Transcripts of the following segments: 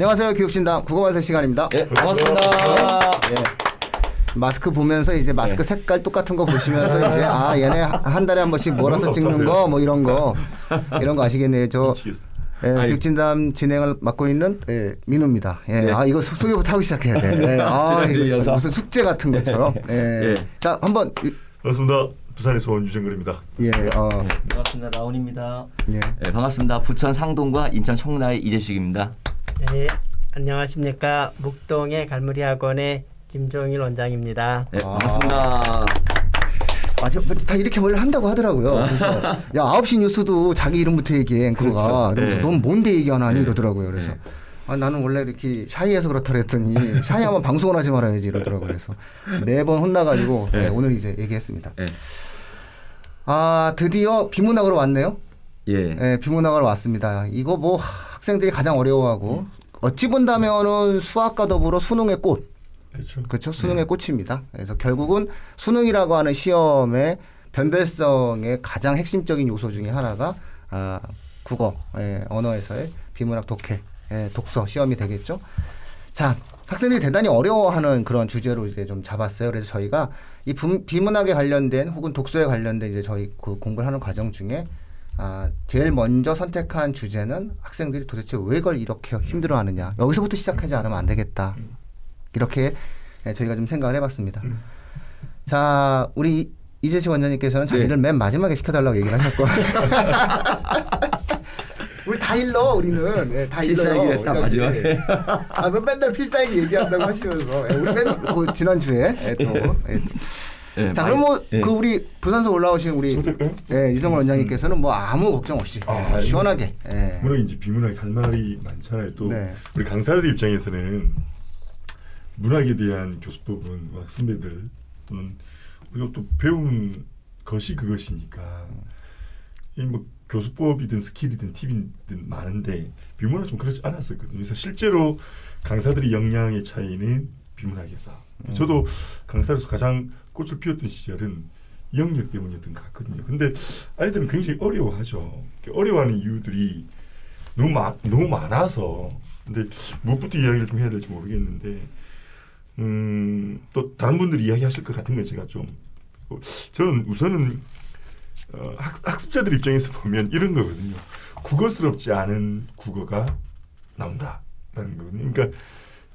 안녕하세요. 교육신당 국어반사 시간입니다. 예, 반갑습니다. 예. 마스크 보면서 이제 마스크 색깔 똑같은 거 보시면서 이제 아 얘네 한 달에 한 번씩 몰아서 찍는 거 뭐 이런 거 이런 거 아시겠네요. 저. 예. 교육진담 진행을 맡고 있는 예, 민우입니다. 예, 네. 아 이거 소- 소개부터 하고 시작해야 돼. 예, 아 이거. 무슨 숙제 같은 것처럼. 예. 예. 자 한번 이- 반갑습니다. 부산에서 온 유정근입니다. 예, 어, 반갑습니다. 라온입니다. 예. 예, 반갑습니다. 부천 상동과 인천 청라의 이재식입니다. 네, 안녕하십니까. 묵동의 갈무리 학원의 김종일 원장입니다. 예, 아. 반갑습니다. 아, 저, 다 이렇게 원래 한다고 하더라고요. 그래서 야 9시 뉴스도 자기 이름부터 얘기해 앵커가. 그렇죠. 그래서 네. 넌 뭔데 얘기하나 네. 이러더라고요. 그래서 네. 아, 나는 원래 이렇게 샤이해서 그렇다 그랬더니 샤이하면 방송을 하지 말아야지 이러더라고요. 그래서 매번 혼나가지고 네. 네, 오늘 이제 얘기했습니다. 예. 아 드디어 비문학으로 왔네요. 예. 네, 비문학으로 왔습니다. 이거 뭐 학생들이 가장 어려워하고 어찌 본다면은 수학과 더불어 수능의 꽃. 그렇죠. 그렇죠. 수능의 꽃입니다. 그래서 결국은 수능이라고 하는 시험의 변별성의 가장 핵심적인 요소 중에 하나가 아, 국어, 예, 언어에서의 비문학 독해, 예, 독서 시험이 되겠죠. 자, 학생들이 대단히 어려워하는 그런 주제로 이제 좀 잡았어요. 그래서 저희가 이 분- 비문학에 관련된 혹은 독서에 관련된 이제 저희 그 공부를 하는 과정 중에 아, 제일 먼저 선택한 주제는 학생들이 도대체 왜 이걸 이렇게 힘들어하느냐. 여기서부터 시작하지 않으면 안 되겠다. 이렇게 예, 저희가 좀 생각을 해봤습니다. 자, 우리 이재식 원장님께서는 자기를 맨 마지막에 시켜달라고 얘기를 하셨고. 우리 다 일러 우리는 예, 다 필살기를 일러요. 딱. 마지막에. 아, 뭐 맨날 필살기 얘기한다고 하시면서 예, 우리 맨 그 지난 주에 예, 또. 예. 예, 자, 그럼 뭐 예. 그 우리 부산서 올라오신 우리? 예, 유정원 원장님께서는 뭐 아무 걱정 없이 아, 예, 시원하게. 예. 물론 이제 비문학이 할 말이 많잖아요. 또 네. 우리 강사들 입장에서는 문학에 대한 교수법은 워낙 선배들 또는 우리가 또 배운 것이 그것이니까 이뭐 교수법이든 스킬이든 팁이든 많은데 비문학 좀 그렇지 않았었거든요. 그래서 실제로 강사들의 역량의 차이는 비문학에서 저도 강사로서 가장 꽃을 피웠던 시절은 이 영역 때문이었던 것 같거든요. 근데 아이들은 굉장히 어려워하죠. 어려워하는 이유들이 너무 마, 너무 많아서 근데 무엇부터 이야기를 좀 해야 될지 모르겠는데 음, 또 다른 분들이 이야기하실 것 같은 건 제가 좀 어, 저는 우선은 어, 학, 학습자들 입장에서 보면 이런 거거든요. 국어스럽지 않은 국어가 나온다라는 거거든요. 그러니까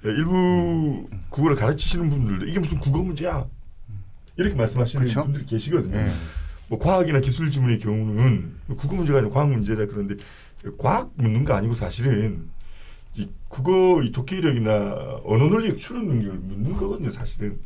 어, 일부 국어를 가르치시는 분들도 이게 무슨 국어 문제야 이렇게 말씀하시는 그쵸? 분들이 계시거든요. 예. 뭐 과학이나 기술 지문의 경우는 국어 문제가 아니라 과학 문제다 그런데 과학 묻는 거 아니고 사실은 이 국어 이 독해력이나 언어 논리력 추론 능력을 묻는 거거든요 사실은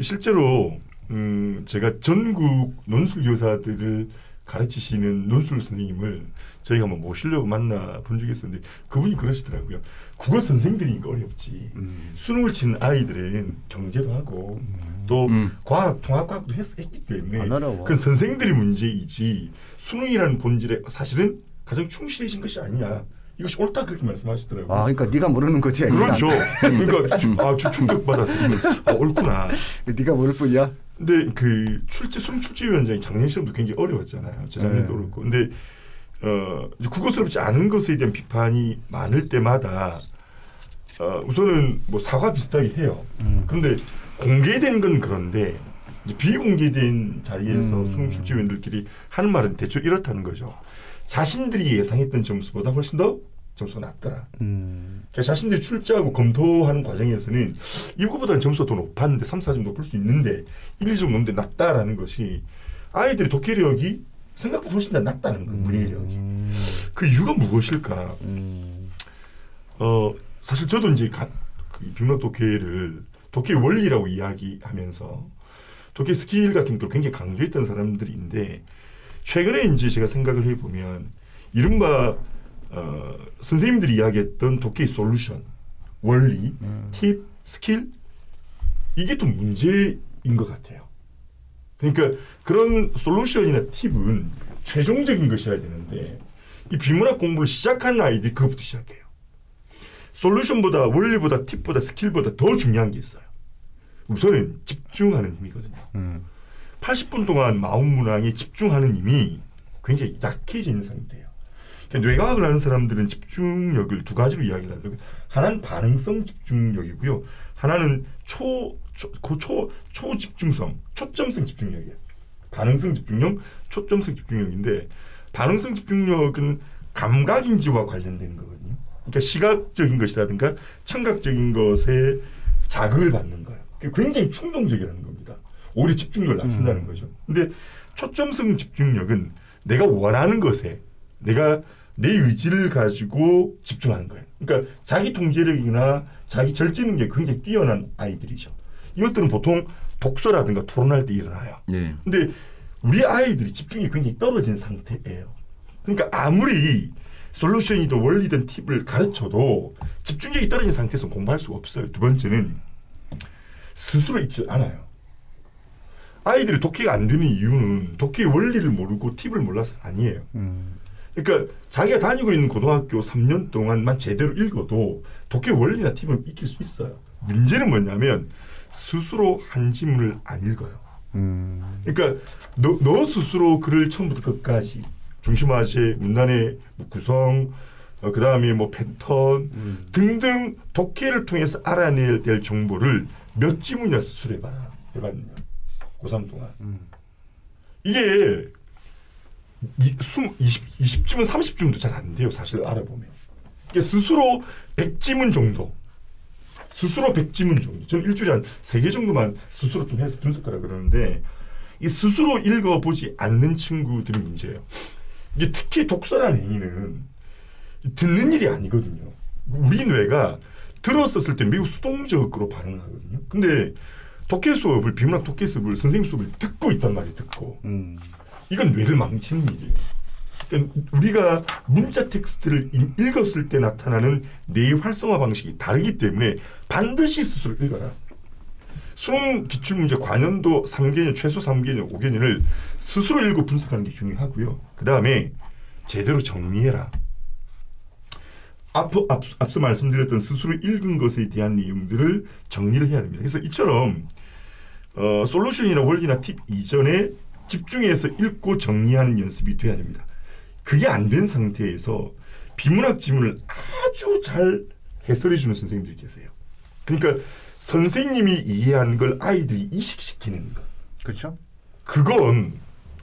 실제로 음 제가 전국 논술 교사들을 가르치시는 논술 선생님을 저희가 한번 모시려고 만나 본 적이 있었는데 그분이 그러시더라고요 국어 선생들이니까 어렵지 음. 수능을 치는 아이들은 경제도 하고 또 음. 과학 통합과학도 했, 했기 때문에. 그건 선생들이 문제이지 수능이라는 본질에 사실은 가장 충실해진 것이 아니냐 이것이 옳다 그렇게 말씀하시더라고요. 아, 그러니까 네가 모르는 거지. 그렇죠. 그러니까 좀- 아, 저 충격 받았어요. 아, 옳구나. 네가 모를 뿐이야. 근데 그 출제 수능 출제 위원장이 작년 시험도 굉장히 어려웠잖아요. 재작년도 네. 그렇고. 근데 어 이제 국어스럽지 않은 것에 대한 비판이 많을 때마다 어 우선은 뭐 사과 비슷하게 해요. 음. 그런데 공개된 건 그런데 비공개된 자리에서 음. 수능 출제 위원들끼리 하는 말은 대충 이렇다는 거죠. 자신들이 예상했던 점수보다 훨씬 더 점수가 낮더라. 음. 그러니까 자신들이 출제하고 검토하는 과정에서는 이거보다는 점수가 더 높았는데 3, 4점 높을 수 있는데 1, 2점 높는데 낮다라는 것이 아이들의 독해력이 생각보다 훨씬 더 낮다는 거예요. 문해력이. 음. 그 이유가 무엇일까? 음. 어 사실 저도 이제 가, 그 빅막 독해를 독해 원리라고 이야기하면서 독해 스킬 같은 걸 굉장히 강조했던 사람들인데 최근에 이제 제가 생각을 해보면 이른바 어, 선생님들이 이야기했던 독해 솔루션 원리 팁 스킬 이게 좀 문제인 것 같아요. 그러니까 그런 솔루션이나 팁은 최종적인 것이어야 되는데 이 비문학 공부를 시작하는 아이들이 그것부터 시작해요. 솔루션보다 원리보다 팁보다 스킬보다 더 중요한 게 있어요. 우선은 집중하는 힘이거든요. 음. 80분 동안 마흔 문항에 집중하는 힘이 굉장히 있는 상태예요. 그러니까 뇌과학을 하는 사람들은 집중력을 두 가지로 이야기를 하더라고요. 하나는 반응성 집중력이고요. 하나는 초, 초, 그 초, 초 집중성, 초점성 집중력이에요. 반응성 집중력, 초점성 집중력인데 반응성 집중력은 감각인지와 관련된 거거든요. 그러니까 시각적인 것이라든가 청각적인 것에 자극을 받는 거예요. 굉장히 충동적이라는 겁니다. 오히려 집중력을 낮춘다는 거죠. 근데 초점성 집중력은 내가 원하는 것에 내가 내 의지를 가지고 집중하는 거예요. 그러니까 자기 통제력이나 자기 절제 능력이 굉장히 뛰어난 아이들이죠. 이것들은 보통 독서라든가 토론할 때 일어나요. 네. 근데 우리 아이들이 집중이 굉장히 떨어진 상태예요. 그러니까 아무리 솔루션이든 원리든 팁을 가르쳐도 집중력이 떨어진 상태에서 공부할 수가 없어요. 두 번째는 스스로 있지 않아요. 아이들이 독해가 안 되는 이유는 독해의 원리를 모르고 팁을 몰라서 아니에요. 음. 그러니까 자기가 다니고 있는 고등학교 3년 동안만 제대로 읽어도 독해 원리나 팁은 익힐 수 있어요. 문제는 뭐냐면 스스로 한 지문을 안 읽어요. 음. 그러니까 너, 너 스스로 글을 처음부터 끝까지 중심화제 문단의 뭐 구성 어, 그 다음에 뭐 패턴 등등 독해를 통해서 알아내야 될 정보를 몇 지문이나 해봐라 해봤냐 고3 동안 이게 이, 숨 20, 20지문 30지문도 잘 안 돼요 사실 알아보면 그러니까 스스로 100지문 정도 스스로 100지문 정도 저는 일주일에 한세개 정도만 스스로 좀 해서 분석하라 그러는데 이 스스로 읽어보지 않는 친구들이 문제예요 이게 특히 독서라는 행위는 듣는 일이 아니거든요. 우리 뇌가 들었었을 때 매우 수동적으로 반응하거든요. 근데 독해 수업을 비문학 독해 수업을 선생님 수업을 듣고 있단 말이에요. 듣고 음. 이건 뇌를 망치는 일이에요. 그러니까 우리가 문자 텍스트를 인- 읽었을 때 나타나는 뇌의 활성화 방식이 다르기 때문에 반드시 스스로 읽어라. 수능 기출문제 관연도 3개년, 최소 3개년, 5개년을 스스로 읽고 분석하는 게 중요하고요. 그 다음에 제대로 정리해라. 앞, 앞, 앞서 말씀드렸던 스스로 읽은 것에 대한 내용들을 정리를 해야 됩니다. 그래서 이처럼 어, 솔루션이나 원리나 팁 이전에 집중해서 읽고 정리하는 연습이 돼야 됩니다. 그게 안 된 상태에서 비문학 지문을 아주 잘 해설해 주는 선생님들이 계세요. 그러니까 선생님이 이해한 걸 아이들이 이식시키는 것. 그렇죠? 그건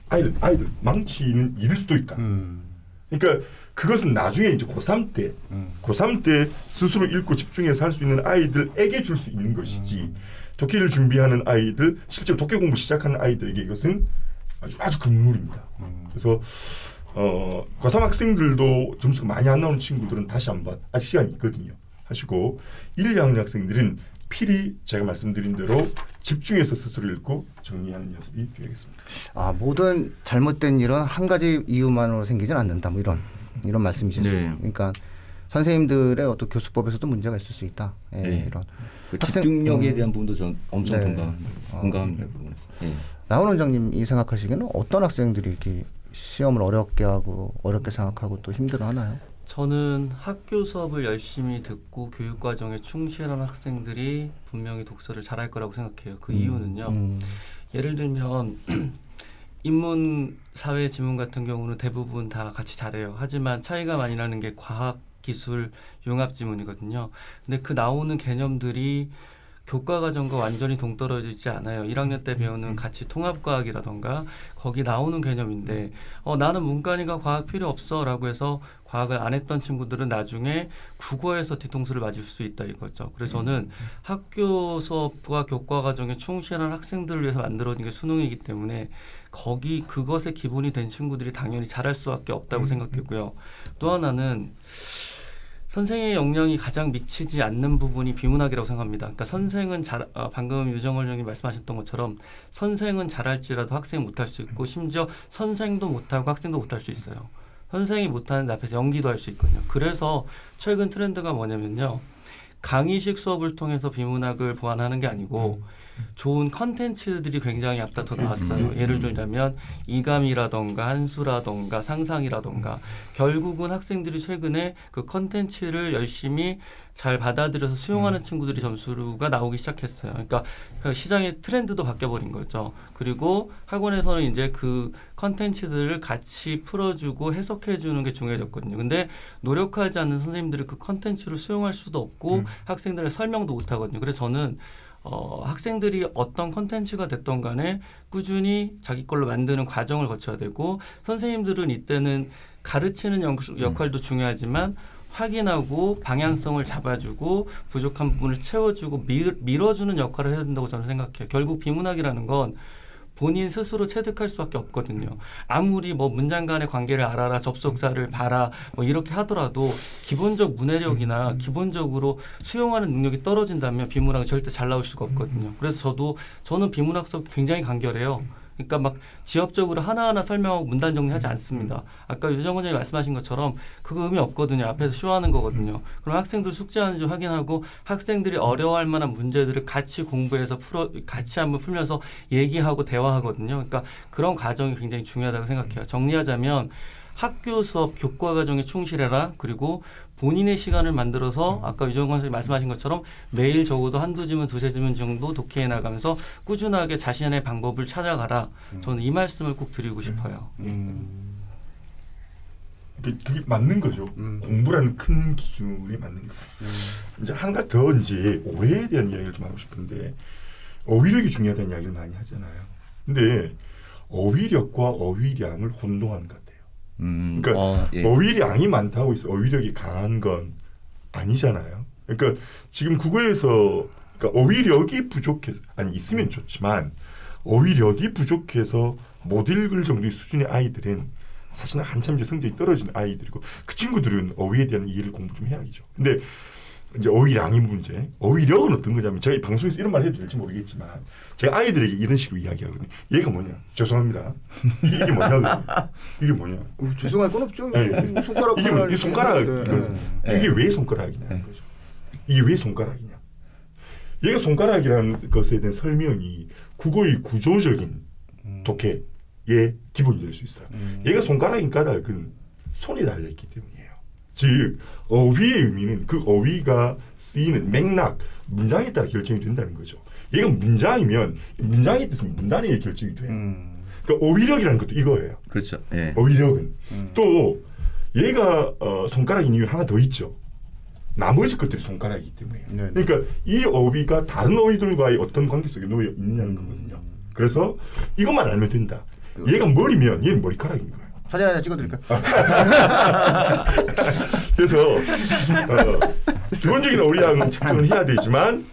아이들 아이들 망치는 일일 수도 있다. 음. 그러니까 그것은 나중에 이제 고3 때, 음. 고3 때 스스로 읽고 집중해서 할 수 있는 아이들에게 줄 수 있는 것이지 독해를 준비하는 아이들, 실제로 독해 공부 시작하는 아이들에게 이것은 아주 아주 금물입니다. 그래서 어, 고3 학생들도 점수가 많이 안 나오는 친구들은 다시 한번 아직 시간이 있거든요. 하시고 1, 2학년 학생들은 필히 제가 말씀드린 대로 집중해서 스스로 읽고 정리하는 연습이 필요하겠습니다. 아 모든 잘못된 일은 한 가지 이유만으로 생기진 않는다. 뭐 이런 이런 말씀이시죠. 네. 그러니까 선생님들의 어떤 교수법에서도 문제가 있을 수 있다. 예, 네. 이런 그 학생- 집중력에 음. 대한 부분도 전 엄청 네. 어. 공감합니다. 그 부분에서. 예. 나훈 원장님이 생각하시기에는 어떤 학생들이 이렇게 시험을 어렵게 하고 어렵게 생각하고 또 힘들어하나요? 저는 학교 수업을 열심히 듣고 교육 과정에 충실한 학생들이 분명히 독서를 잘할 거라고 생각해요. 그 이유는요. 음, 예를 들면 인문 사회 지문 같은 경우는 대부분 다 같이 잘해요. 하지만 차이가 많이 나는 게 과학 기술 융합 지문이거든요. 근데 그 나오는 개념들이 교과 과정과 완전히 동떨어져 있지 않아요. 1학년 때 배우는 가치 통합 과학이라던가 거기 나오는 개념인데 어 나는 문과니까 과학 필요 없어라고 해서 과학을 안 했던 친구들은 나중에 국어에서 뒤통수를 맞을 수 있다 이거죠. 그래서 저는 학교 수업과 교과 과정에 충실한 학생들을 위해서 만들어진 게 수능이기 때문에 거기 그것에 기본이 된 친구들이 당연히 잘할 수밖에 없다고 생각되고요. 또 하나는 선생의 역량이 가장 미치지 않는 부분이 비문학이라고 생각합니다. 그러니까 선생은 잘 어, 방금 유정월 형님 말씀하셨던 것처럼 선생은 잘할지라도 학생은 못할 수 있고 심지어 선생도 못하고 학생도 못할 수 있어요. 선생이 못하는 앞에서 연기도 할 수 있거든요. 그래서 최근 트렌드가 뭐냐면요. 강의식 수업을 통해서 비문학을 보완하는 게 아니고 좋은 컨텐츠들이 굉장히 앞다퉈 나왔어요. 음. 예를 들자면 이감이라던가 한수라던가 상상이라던가 결국은 학생들이 최근에 그 컨텐츠를 열심히 잘 받아들여서 수용하는 친구들이 점수가 나오기 시작했어요. 그러니까 그 시장의 트렌드도 바뀌어버린 거죠. 그리고 학원에서는 이제 그 컨텐츠들을 같이 풀어주고 해석해주는 게 중요해졌거든요. 근데 노력하지 않는 선생님들이 그 컨텐츠를 수용할 수도 없고 음. 학생들의 설명도 못하거든요. 그래서 저는 어, 학생들이 어떤 컨텐츠가 됐던 간에 꾸준히 자기 걸로 만드는 과정을 거쳐야 되고 선생님들은 이때는 가르치는 역, 역할도 중요하지만 확인하고 방향성을 잡아주고 부족한 부분을 채워주고 밀, 밀어주는 역할을 해야 된다고 저는 생각해요. 결국 비문학이라는 건 본인 스스로 체득할 수밖에 없거든요. 아무리 뭐 문장 간의 관계를 알아라, 접속사를 봐라, 뭐 이렇게 하더라도 기본적 문해력이나 기본적으로 수용하는 능력이 떨어진다면 비문학은 절대 잘 나올 수가 없거든요. 그래서 저도 저는 비문학 수업 굉장히 간결해요. 그러니까 막 지엽적으로 하나하나 설명하고 문단 정리하지 않습니다. 아까 유정원 원장님 말씀하신 것처럼 그거 의미 없거든요. 앞에서 쇼하는 거거든요. 그럼 학생들 숙제하는지 확인하고 학생들이 어려워할 만한 문제들을 같이 공부해서 풀어 같이 한번 풀면서 얘기하고 대화하거든요. 그러니까 그런 과정이 굉장히 중요하다고 생각해요. 정리하자면 학교 수업 교과 과정에 충실해라. 그리고 본인의 시간을 만들어서 아까 유정권 선생님 말씀하신 것처럼 매일 적어도 한두 지문 두세 지문 정도 독해해 나가면서 꾸준하게 자신의 방법을 찾아가라. 저는 이 말씀을 꼭 드리고 싶어요. 음. 그- 그게 맞는 거죠. 음. 공부라는 큰 기준에 맞는 거. 이제 한 가지 더 이제 오해에 대한 이야기를 좀 하고 싶은데 어휘력이 중요하다는 이야기를 많이 하잖아요. 근데 어휘력과 어휘량을 혼동하는 것. 음, 그러니까 어, 예. 어휘량이 많다고 해서 어휘력이 강한 건 아니잖아요. 그러니까 지금 국어에서 그러니까 어휘력이 부족해서 아니 있으면 좋지만 어휘력이 부족해서 못 읽을 정도의 수준의 아이들은 사실은 한참 이제 성적이 떨어지는 아이들이고 그 친구들은 어휘에 대한 이해를 공부 좀 해야겠죠. 근데 이제 어휘량이 문제, 어휘력은 어떤 거냐면 제가 이 방송에서 이런 말 해도 될지 모르겠지만 제가 아이들에게 이런 식으로 이야기하거든요. 얘가 뭐냐? 죄송합니다. 이게, 뭐냐? 이게 뭐냐? 어, 죄송할 건 없죠. 예, 예. 손가락 이게 뭐, 이 손가락. 이게 왜 손가락이냐는 거죠. 이게 왜 손가락이냐? 얘가 손가락이라는 것에 대한 설명이 국어의 구조적인 독해의 기본이 될 수 있어요. 음. 얘가 손가락인 까닭은 손에 달려 있기 때문이에요. 즉 어휘의 의미는 그 어휘가 쓰이는 맥락, 문장에 따라 결정이 된다는 거죠. 얘가 문장이면 문장의 뜻은 문단에 결정이 돼요. 음. 그러니까 어휘력이라는 것도 이거예요. 그렇죠. 예. 어휘력은 음. 또 얘가 어, 손가락인 이유 하나 더 있죠. 나머지 것들이 손가락이기 때문에. 네네. 그러니까 이 어휘가 다른 어휘들과의 어떤 관계 속에 놓여 음. 있느냐는 거거든요. 그래서 이것만 알면 된다. 얘가 머리면 얘는 머리카락인 거예요. 사진 하나 찍어드릴까요? 그래서 어, 기본적인 어휘량은 측정을 해야 되지만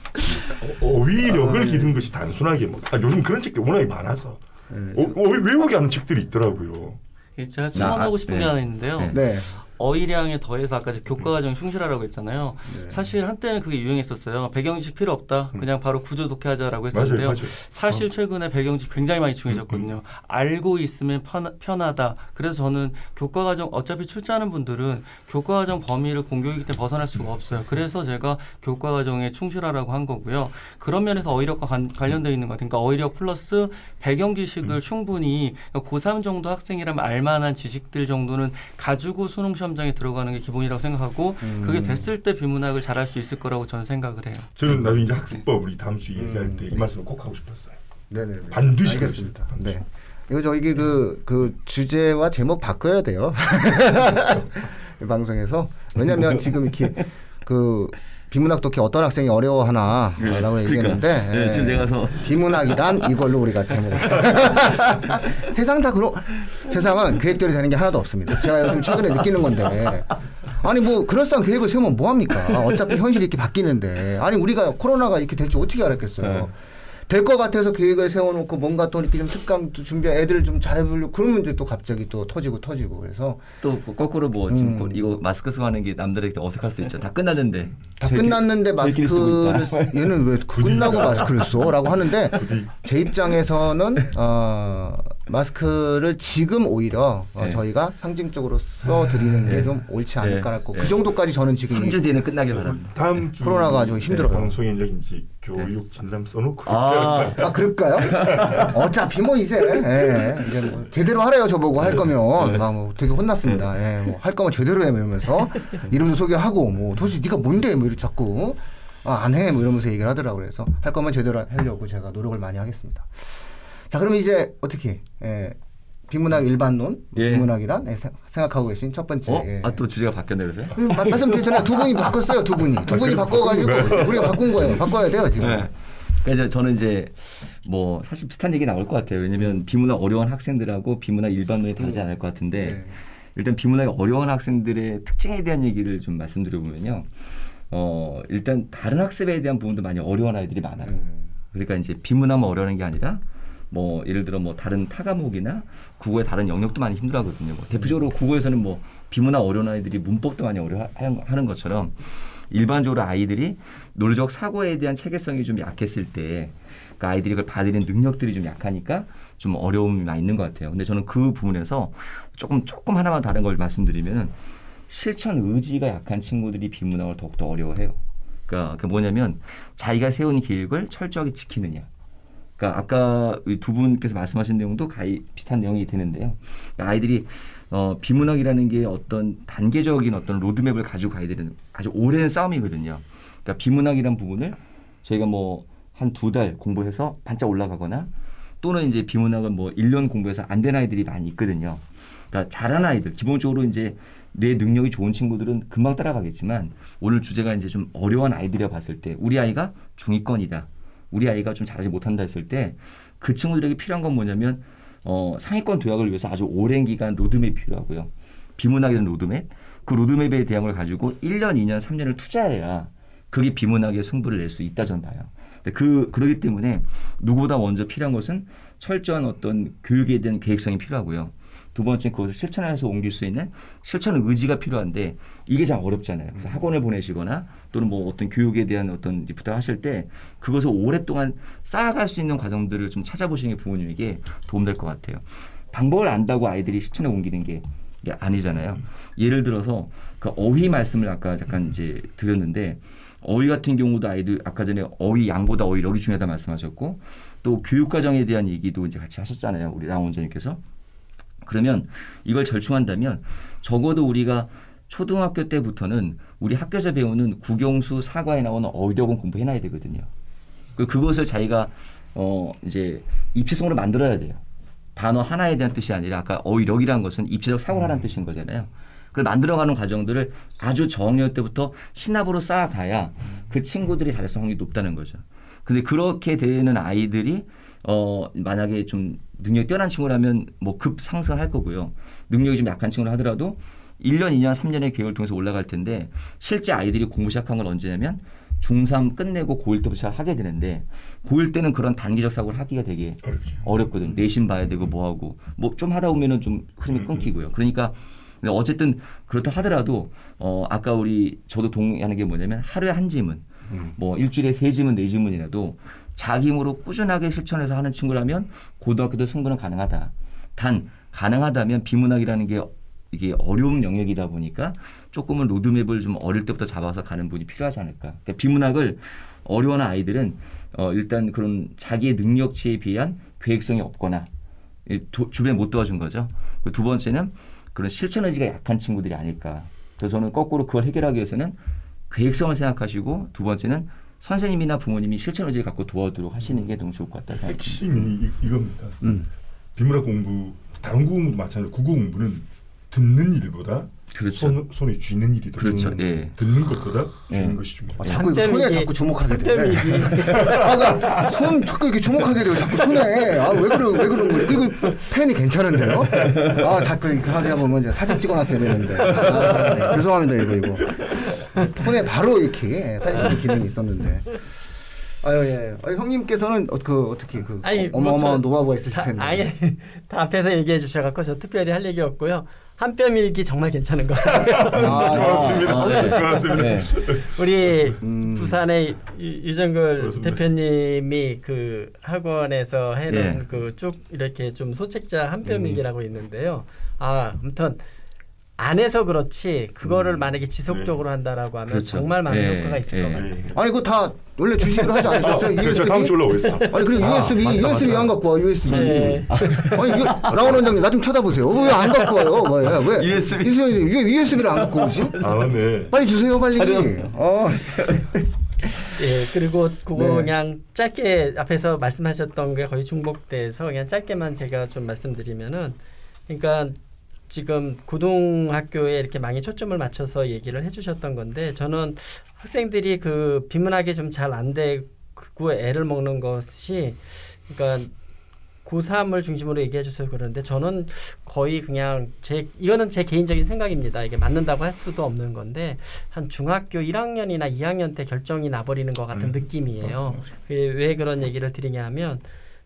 어, 어휘력을 기르는 것이 단순하게 뭐 아, 요즘 그런 책들이 워낙에 많아서 어, 어휘 외우게 하는 책들이 있더라고요. 제가 나- 질문하고 싶은 네. 게 하나 있는데요. 네. 네. 어휘량에 더해서 아까 제가 교과 과정 충실하라고 했잖아요. 네. 사실 한때는 그게 유행했었어요. 배경지식 필요 없다. 그냥 바로 구조 독해하자라고 음. 맞아요, 했었는데요. 맞아요. 사실 최근에 배경지식 굉장히 많이 중요해졌거든요. 음, 알고 있으면 편, 편하다. 그래서 저는 교과 과정 어차피 출제하는 분들은 교과 과정 범위를 공교육이기 때문에 벗어날 수가 없어요. 그래서 제가 교과 과정에 충실하라고 한 거고요. 그런 면에서 어휘력과 관, 관련되어 있는 것 같아요. 그러니까 어휘력 플러스 배경 지식을 충분히 고3 정도 학생이라면 알만한 지식들 정도는 가지고 수능 시험장에 들어가는 게 기본이라고 생각하고 그게 됐을 때 비문학을 잘할 수 있을 거라고 저는 생각을 해요. 저는 나중에 이제 학습법을 이 다음 주에 얘기할 음. 때이 말씀을 꼭 하고 싶었어요. 네네. 반드시 알겠습니다. 반드시. 네. 이거 저기 그, 그 주제와 제목 바꿔야 돼요. 이 방송에서. 왜냐면 지금 이렇게 그 비문학 독해 어떤 학생이 어려워하나라고 얘기했는데 네, 예. 지금 제가 서 비문학이란 이걸로 우리가 제목 세상 다 그런 세상은 계획대로 되는 게 하나도 없습니다. 제가 요즘 최근에 느끼는 건데 아니 뭐 그럴싸한 계획을 세우면 뭐 합니까? 어차피 현실이 이렇게 바뀌는데 아니 우리가 코로나가 이렇게 될 줄 어떻게 알았겠어요? 네. 될것 같아서 계획을 세워놓고 뭔가 또 이렇게 좀 특강도 준비 애들 좀 잘해보려고 그러면 이제 또 갑자기 또 터지고 터지고 그래서 또 거꾸로 뭐 지금 음. 뭐 이거 마스크 쓰고 하는 게 남들에게 어색할 수 있죠. 다 끝났는데. 다 저희끼리- 끝났는데 저희끼리 쓰고 마스크를. 쓰- 얘는 왜 끝나고 마스크를 써? 라고 하는데. 제 입장에서는 어, 마스크를 지금 오히려 어, 네. 저희가 상징적으로 써 드리는 게 좀 옳지 않을까라고 네. 그 정도까지 저는 지금 3주 뒤에는 끝나길 바랍니다. 다음 주 코로나가 좀 힘들어요. 방송에 이제 이제 교육 진담 써놓고 아. 아 그럴까요? 어차피 뭐 이제 예, 이제 뭐 제대로 하래요 저보고 할 거면 막 뭐 되게 혼났습니다. 예, 뭐 할 거면 제대로 해뭐 이러면서 이름도 소개하고 뭐 도대체 네가 뭔데 뭐 이렇게 자꾸 아, 안 해 뭐 이러면서 얘기를 하더라고 그래서 할 거면 제대로 하려고 제가 노력을 많이 하겠습니다. 자 그럼 이제 어떻게 예, 비문학 일반론 예. 비문학이란 예, 생- 생각하고 계신 첫 번째 어? 예. 아또 주제가 바뀌었네 그러세요? 그 마- 말씀드렸잖아요 두 분이 바꿨어요 두 분이 두 분이 바꿔가지고 우리가 바꾼 거예요 바꿔야 돼요 지금 네. 그래서 저는 이제 뭐 사실 비슷한 얘기 나올 것 같아요. 왜냐면 비문학 어려운 학생들하고 비문학 일반론이 다르지 않을 것 같은데 네. 일단 비문학이 어려운 학생들의 특징에 대한 얘기를 좀 말씀드려보면요. 어 일단 다른 학습에 대한 부분도 많이 어려운 아이들이 많아요. 음. 그러니까 이제 비문학만 어려운 게 아니라 뭐 예를 들어 뭐 다른 타 과목이나 국어의 다른 영역도 많이 힘들어하거든요. 뭐 대표적으로 국어에서는 뭐 비문학 어려운 아이들이 문법도 많이 어려워하는 것처럼 일반적으로 아이들이 논리적 사고에 대한 체계성이 좀 약했을 때 그 아이들이 그걸 받아들이는 능력들이 좀 약하니까 좀 어려움이 많이 있는 것 같아요. 근데 저는 그 부분에서 조금 조금 하나만 다른 걸 말씀드리면은 실천 의지가 약한 친구들이 비문학을 더욱더 어려워해요. 그러니까 그 뭐냐면 자기가 세운 계획을 철저하게 지키느냐. 그러니까 아까 이두 분께서 말씀하신 내용도 가히 비슷한 내용이 되는데요. 그러니까 아이들이 어, 비문학이라는 게 어떤 단계적인 어떤 로드맵을 가지고 가야 되는 아주 오랜 싸움이거든요. 그러니까 비문학이란 부분을 저희가 뭐 한 두 달 공부해서 반짝 올라가거나 또는 이제 비문학을 뭐 1년 공부해서 안 된 아이들이 많이 있거든요. 그러니까 잘하는 아이들, 기본적으로 이제 내 능력이 좋은 친구들은 금방 따라가겠지만 오늘 주제가 이제 좀 어려운 아이들이라 봤을 때 우리 아이가 중위권이다. 우리 아이가 좀 잘하지 못한다 했을 때 그 친구들에게 필요한 건 뭐냐면 어, 상위권 도약을 위해서 아주 오랜 기간 로드맵이 필요하고요. 비문학이라는 로드맵. 그 로드맵에 대한 걸 가지고 1년, 2년, 3년을 투자해야 그게 비문학의 승부를 낼 수 있다 저는 봐요. 그 그러기 때문에 누구보다 먼저 필요한 것은 철저한 어떤 교육에 대한 계획성이 필요하고요. 두 번째 그것을 실천해서 옮길 수 있는 실천 의지가 필요한데 이게 참 어렵잖아요. 그래서 학원을 보내시거나 또는 뭐 어떤 교육에 대한 어떤 이제 부탁 하실 때 그것을 오랫동안 쌓아갈 수 있는 과정들을 좀 찾아보시는 게 부모님에게 도움될 것 같아요. 방법을 안다고 아이들이 실천에 옮기는 게 아니잖아요. 예를 들어서 그 어휘 말씀을 아까 잠깐 이제 드렸는데 어휘 같은 경우도 아이들 아까 전에 어휘 양보다 어휘 력이 중요하다 말씀하셨고 또 교육 과정에 대한 얘기도 이제 같이 하셨잖아요. 우리 랑 원장님께서. 그러면 이걸 절충한다면 적어도 우리가 초등학교 때부터는 우리 학교에서 배우는 국영수 사과에 나오는 어휘력은 공부해놔야 되거든요. 그 그것을 자기가 어 이제 입체성으로 만들어야 돼요. 단어 하나에 대한 뜻이 아니라 아까 어휘력이라는 것은 입체적 사고를 하라는 뜻인 거잖아요. 그걸 만들어가는 과정들을 아주 저학년 때부터 신압으로 쌓아가야 그 친구들이 잘할 확률이 높다는 거죠. 근데 그렇게 되는 아이들이 어 만약에 좀 능력이 뛰어난 친구라면 뭐 급 상승할 거고요. 능력이 좀 약한 친구라 하더라도 1년, 2년, 3년의 계획을 통해서 올라갈 텐데 실제 아이들이 공부 시작한 건 언제냐면 중3 끝내고 고1 때부터 시작하게 되는데 고1 때는 그런 단계적 사고를 하기가 되게 어렵죠. 어렵거든. 내신 봐야 되고 뭐 하고 뭐 좀 하다 보면은 좀 흐름이 끊기고요. 그러니까 어쨌든 그렇다 하더라도 어 아까 우리 저도 동의하는 게 뭐냐면 하루에 한 지문 뭐 일주일에 세 지문 네 지문이라도 자기 힘으로 꾸준하게 실천해서 하는 친구라면 고등학교도 승부는 가능하다. 단 가능하다면 비문학이라는 게 이게 어려운 영역이다 보니까 조금은 로드맵을 좀 어릴 때부터 잡아서 가는 분이 필요하지 않을까. 그러니까 비문학을 어려워하는 아이들은 어 일단 그런 자기의 능력치에 비한 계획성이 없거나 이 도- 주변에 못 도와준 거죠. 그두 번째는 그런 실천 의지가 약한 친구들이 아닐까. 그래서 저는 거꾸로 그걸 해결하기 위해서는 계획성을 생각하시고 두 번째는 선생님이나 부모님이 실천 의지를 갖고 도와주도록 하시는 게 너무 좋을 것 같다. 생각합니다. 핵심이 이, 이겁니다. 음. 비문학 공부, 다른 공부도 마찬가지로 국어 공부는 듣는 일보다 그렇죠. 손, 손에 쥐는 일이 더 그렇죠. 중요해요. 예. 듣는 것보다 쥐는 예. 것이 중요해요. 아, 자꾸 손에 자꾸 주목하게 돼. 아, 그러니까 손 자꾸 이렇게 주목하게 돼요. 자꾸 손에. 아, 왜 그러 왜 그런 거예요? 이거 펜이 괜찮은데요? 아, 자꾸 이렇게 하다 보면 이제 사진 찍어놨어야 되는데. 아, 네. 죄송합니다, 이거 이거. 폰에 바로 이렇게 사진 찍는 기능이 있었는데. 아유 예. 아, 형님께서는 어, 그 어떻게 그 아니, 뭐 어마어마한 저- 노하우가 있으실 다, 텐데. 아예 다 앞에서 얘기해 주셔갖고 저 특별히 할 얘기 없고요. 한뼘 일기 정말 괜찮은 것 같아요. 아, 고맙습니다. 아, 네. 고맙습니다. 네. 우리 음. 부산의 유- 유정글. 대표님이 그 학원에서 해놓은 예. 그쭉 이렇게 좀 소책자 한 음. 뼘 일기라고 있는데요. 아, 아무튼 안 해서 그렇지 그거를 만약에 지속적으로 한다라고 하면 음. 그렇죠. 정말 많은 예, 효과가 있을 예. 것 같아요. 네. 아니 그거 다 원래 주식으로 하지 않으셨어요? 저, 저 다음 주 올라오겠습니다. 아니 그리고 USB USB 왜안 갖고 와 USB? 네. 아니 라운 원장님 나 좀 쳐다보세요. 왜 안 갖고 와요? 뭐야 왜? USB. 왜 USB를 안 갖고 오지? 아 맞네. 빨리 주세요 빨리. 어. 예, 그리고 그거 네. 그냥 짧게 앞에서 말씀하셨던 게 거의 중복돼서 그냥 짧게만 제가 좀 말씀드리면은 그러니까 지금 고등학교에 이렇게 많이 초점을 맞춰서 얘기를 해주셨던 건데 저는 학생들이 그 비문학이 좀잘 안 되고 애를 먹는 것이 그러니까 고3을 중심으로 얘기해 주셔서 그러는데 저는 거의 그냥 제 이거는 제 개인적인 생각입니다. 이게 맞는다고 할 수도 없는 건데 한 중학교 1학년이나 2학년 때 결정이 나버리는 것 같은 음. 느낌이에요. 그왜 그런 얘기를 드리냐면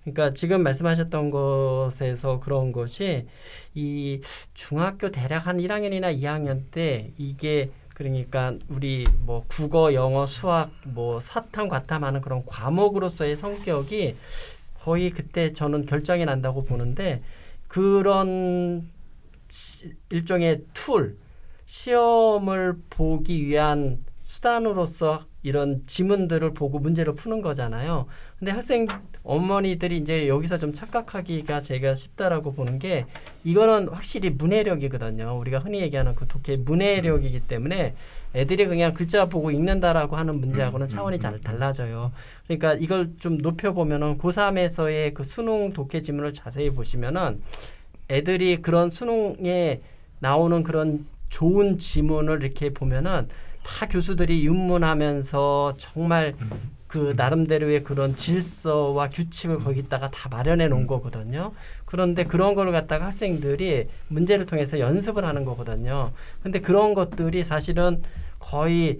그러니까 지금 말씀하셨던 것에서 그런 것이 이 중학교 대략 한 1학년이나 2학년 때 이게 그러니까 우리 뭐 국어, 영어, 수학, 뭐 사탐, 과탐 하는 그런 과목으로서의 성격이 거의 그때 저는 결정이 난다고 보는데 그런 시- 일종의 툴 시험을 보기 위한 수단으로서 이런 지문들을 보고 문제를 푸는 거잖아요. 근데 학생 어머니들이 이제 여기서 좀 착각하기가 제가 쉽다라고 보는 게 이거는 확실히 문해력이거든요. 우리가 흔히 얘기하는 그 독해 문해력이기 때문에 애들이 그냥 글자 보고 읽는다라고 하는 문제하고는 차원이 잘 달라져요. 그러니까 이걸 좀 높여 보면은 고3에서의 그 수능 독해 지문을 자세히 보시면은 애들이 그런 수능에 나오는 그런 좋은 지문을 이렇게 보면은 다 교수들이 윤문하면서 정말 그 나름대로의 그런 질서와 규칙을 거기다가 다 마련해 놓은 거거든요. 그런데 그런 걸 갖다가 학생들이 문제를 통해서 연습을 하는 거거든요. 근데 그런 것들이 사실은 거의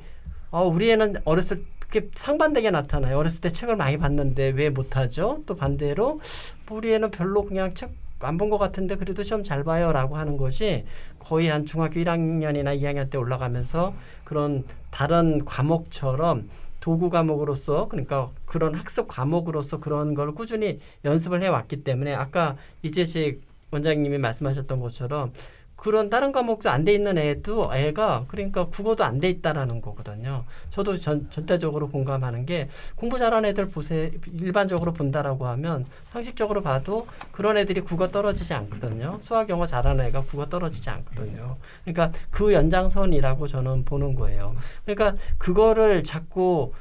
어 우리 애는 어렸을 때 상반되게 나타나요. 어렸을 때 책을 많이 봤는데 왜 못하죠? 또 반대로 우리 애는 별로 그냥 책 안 본 것 같은데 그래도 시험 잘 봐요라고 하는 것이 거의 한 중학교 1학년이나 2학년 때 올라가면서 그런 다른 과목처럼 도구 과목으로서 그러니까 그런 학습 과목으로서 그런 걸 꾸준히 연습을 해 왔기 때문에 아까 이재식 원장님이 말씀하셨던 것처럼 그런 다른 과목도 안 돼 있는 애도 애가 그러니까 국어도 안 돼 있다라는 거거든요. 저도 전, 전체적으로 공감하는 게 공부 잘하는 애들 보세 일반적으로 본다라고 하면 상식적으로 봐도 그런 애들이 국어 떨어지지 않거든요. 수학 영어 잘하는 애가 국어 떨어지지 않거든요. 그러니까 그 연장선이라고 저는 보는 거예요. 그러니까 그거를 자꾸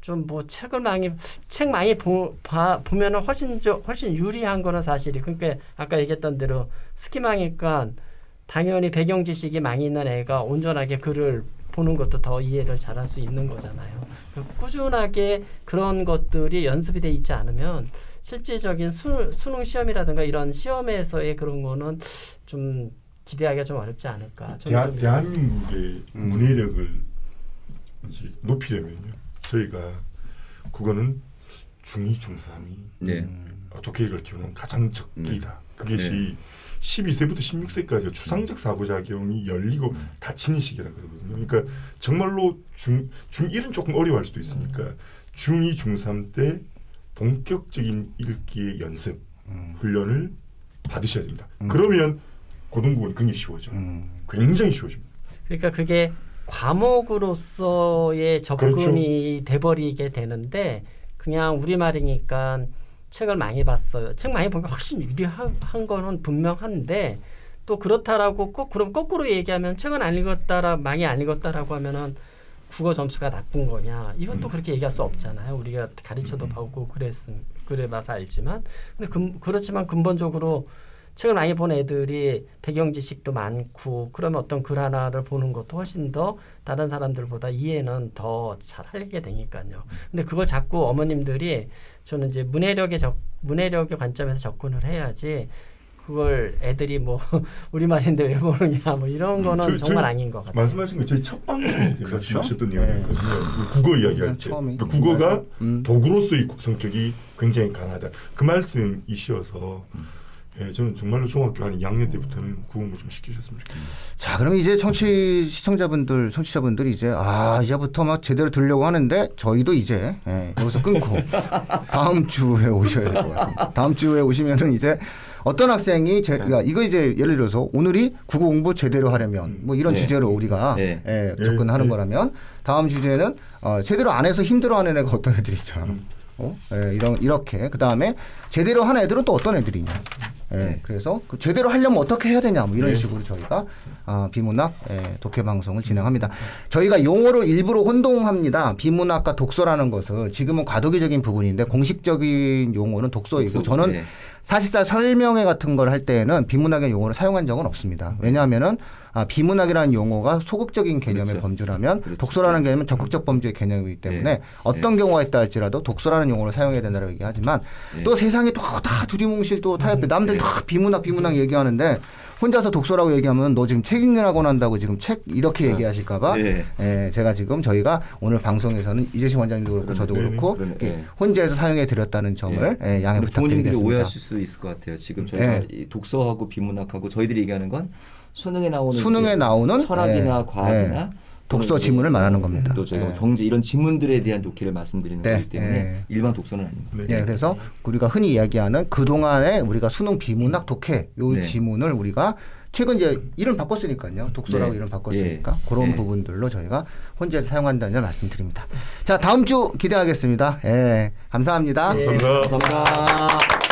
좀뭐 책을 많이 책 많이 보, 봐, 보면은 훨씬 저, 훨씬 유리한 거는 사실이 그러니까 아까 얘기했던 대로 스키망이니까 당연히 배경 지식이 많이 있는 애가 온전하게 글을 보는 것도 더 이해를 잘할 수 있는 거잖아요. 그 꾸준하게 그런 것들이 연습이 돼 있지 않으면 실질적인 수, 수능 시험이라든가 이런 시험에서의 그런 거는 좀 기대하기가 좀 어렵지 않을까. 대한, 좀 대한민국의 음. 문해력을 이제 높이려면요. 저희가 국어는 중2, 중3이 네. 독해력을 키우는 가장 적기다. 그것이 네. 12세부터 16세까지 추상적 사고작용이 열리고 음. 닫히는 시기라 그러거든요. 그러니까 정말로 중, 중1은 조금 어려워할 수도 있으니까 중2, 중3 때 본격적인 읽기의 연습, 음. 훈련을 받으셔야 됩니다. 음. 그러면 고등부는 굉장히 쉬워져요. 음. 굉장히 쉬워집니다. 그러니까 그게 과목으로서의 접근이 돼버리게 되는데 그냥 우리말이니까 책을 많이 봤어요. 책 많이 보면 훨씬 유리한 한 거는 분명한데 또 그렇다라고 꼭 그럼 거꾸로 얘기하면 책은 안 읽었다라 많이 안 읽었다라고 하면은 국어 점수가 나쁜 거냐 이건 또 그렇게 얘기할 수 없잖아요. 우리가 가르쳐도 보고 그랬음 그래봐서 알지만 근데 근, 그렇지만 근본적으로 책을 많이 본 애들이 배경 지식도 많고 그러면 어떤 글 하나를 보는 것도 훨씬 더 다른 사람들보다 이해는 더 잘 하게 되니까요. 근데 그걸 자꾸 어머님들이 저는 이제 문해력의 적 문해력의 관점에서 접근을 해야지 그걸 애들이 뭐 우리말인데 왜 모르냐 뭐 이런 거는 저- 정말 저- 아닌 것 같아요. 말씀하신 거 저희 첫 방송 때 그렇죠. 말씀하셨던 네. 그 국어 이야기할 때 처음에 그 국어가 음. 도구로서의 성격이 굉장히 강하다. 그 말씀이시어서 예, 저는 정말로 중학교 한 2학년 때부터는 국어를 좀 시키셨으면 좋겠어요. 자, 그럼 이제 청취 시청자분들, 청취자분들이 이제 아 이제부터 막 제대로 들려고 하는데 저희도 이제 예, 여기서 끊고 다음 주에 오셔야 될 것 같습니다. 다음 주에 오시면은 이제 어떤 학생이 제, 그러니까 이거 이제 예를 들어서 오늘이 국어 공부 제대로 하려면 뭐 이런 네. 주제로 우리가 네. 예, 접근하는 네. 거라면 다음 주제는 어, 제대로 안 해서 힘들어하는 애가 어떤 애들이죠. 어? 예, 이런 이렇게 그 다음에 제대로 하는 애들은 또 어떤 애들이냐. 예, 네. 그래서 그 제대로 하려면 어떻게 해야 되냐 뭐 이런 네. 식으로 저희가 아, 비문학 예, 독해 방송을 진행합니다. 저희가 용어를 일부러 혼동합니다. 비문학과 독서라는 것은 지금은 과도기적인 부분인데 공식적인 용어는 독서이고 독서, 저는 네. 사실상 설명회 같은 걸 할 때에는 비문학의 용어를 사용한 적은 없습니다. 왜냐하면은 아, 비문학이라는 용어가 소극적인 개념의 그렇죠. 범주라면 그렇죠. 독서라는 개념은 적극적 범주의 개념이기 때문에 네. 어떤 경우가 있다 할지라도 독서라는 용어를 사용해야 된다고 얘기하지만 네. 또 세상에 또 다 두리뭉실 또 타협해 남들이 다 비문학 비문학 얘기하는데 혼자서 독서라고 얘기하면 너 지금 책 읽느라고 난다고 지금 책 이렇게 얘기하실까봐 네. 예, 제가 지금 저희가 오늘 방송에서는 이재식 원장님도 그렇고 저도 그러네. 그렇고 그러네. 예. 혼자서 사용해 드렸다는 점을 예, 양해 근데 부모님들이 부탁드리겠습니다. 오해하실 수 있을 것 같아요. 지금 저희가 네. 이 독서하고 비문학하고 저희들이 얘기하는 건 수능에 나오는 수능에 나오는 철학이나 네, 과학이나 네. 독서 지문을 말하는 겁니다. 또 저희가 네. 경제 이런 지문들에 대한 독해를 말씀드리는 네, 거기 때문에 네. 일반 독서는 아닙니다. 네. 예, 그래서 우리가 흔히 이야기하는 그 동안에 우리가 수능 비문학 독해 요 네. 지문을 우리가 최근 이제 이름 바꿨으니까요. 독서라고 네. 이름 바꿨으니까 예. 그런 네. 부분들로 저희가 혼자서 사용한다는 점 말씀드립니다. 자, 다음 주 기대하겠습니다. 예, 감사합니다. 예. 감사합니다. 감사합니다.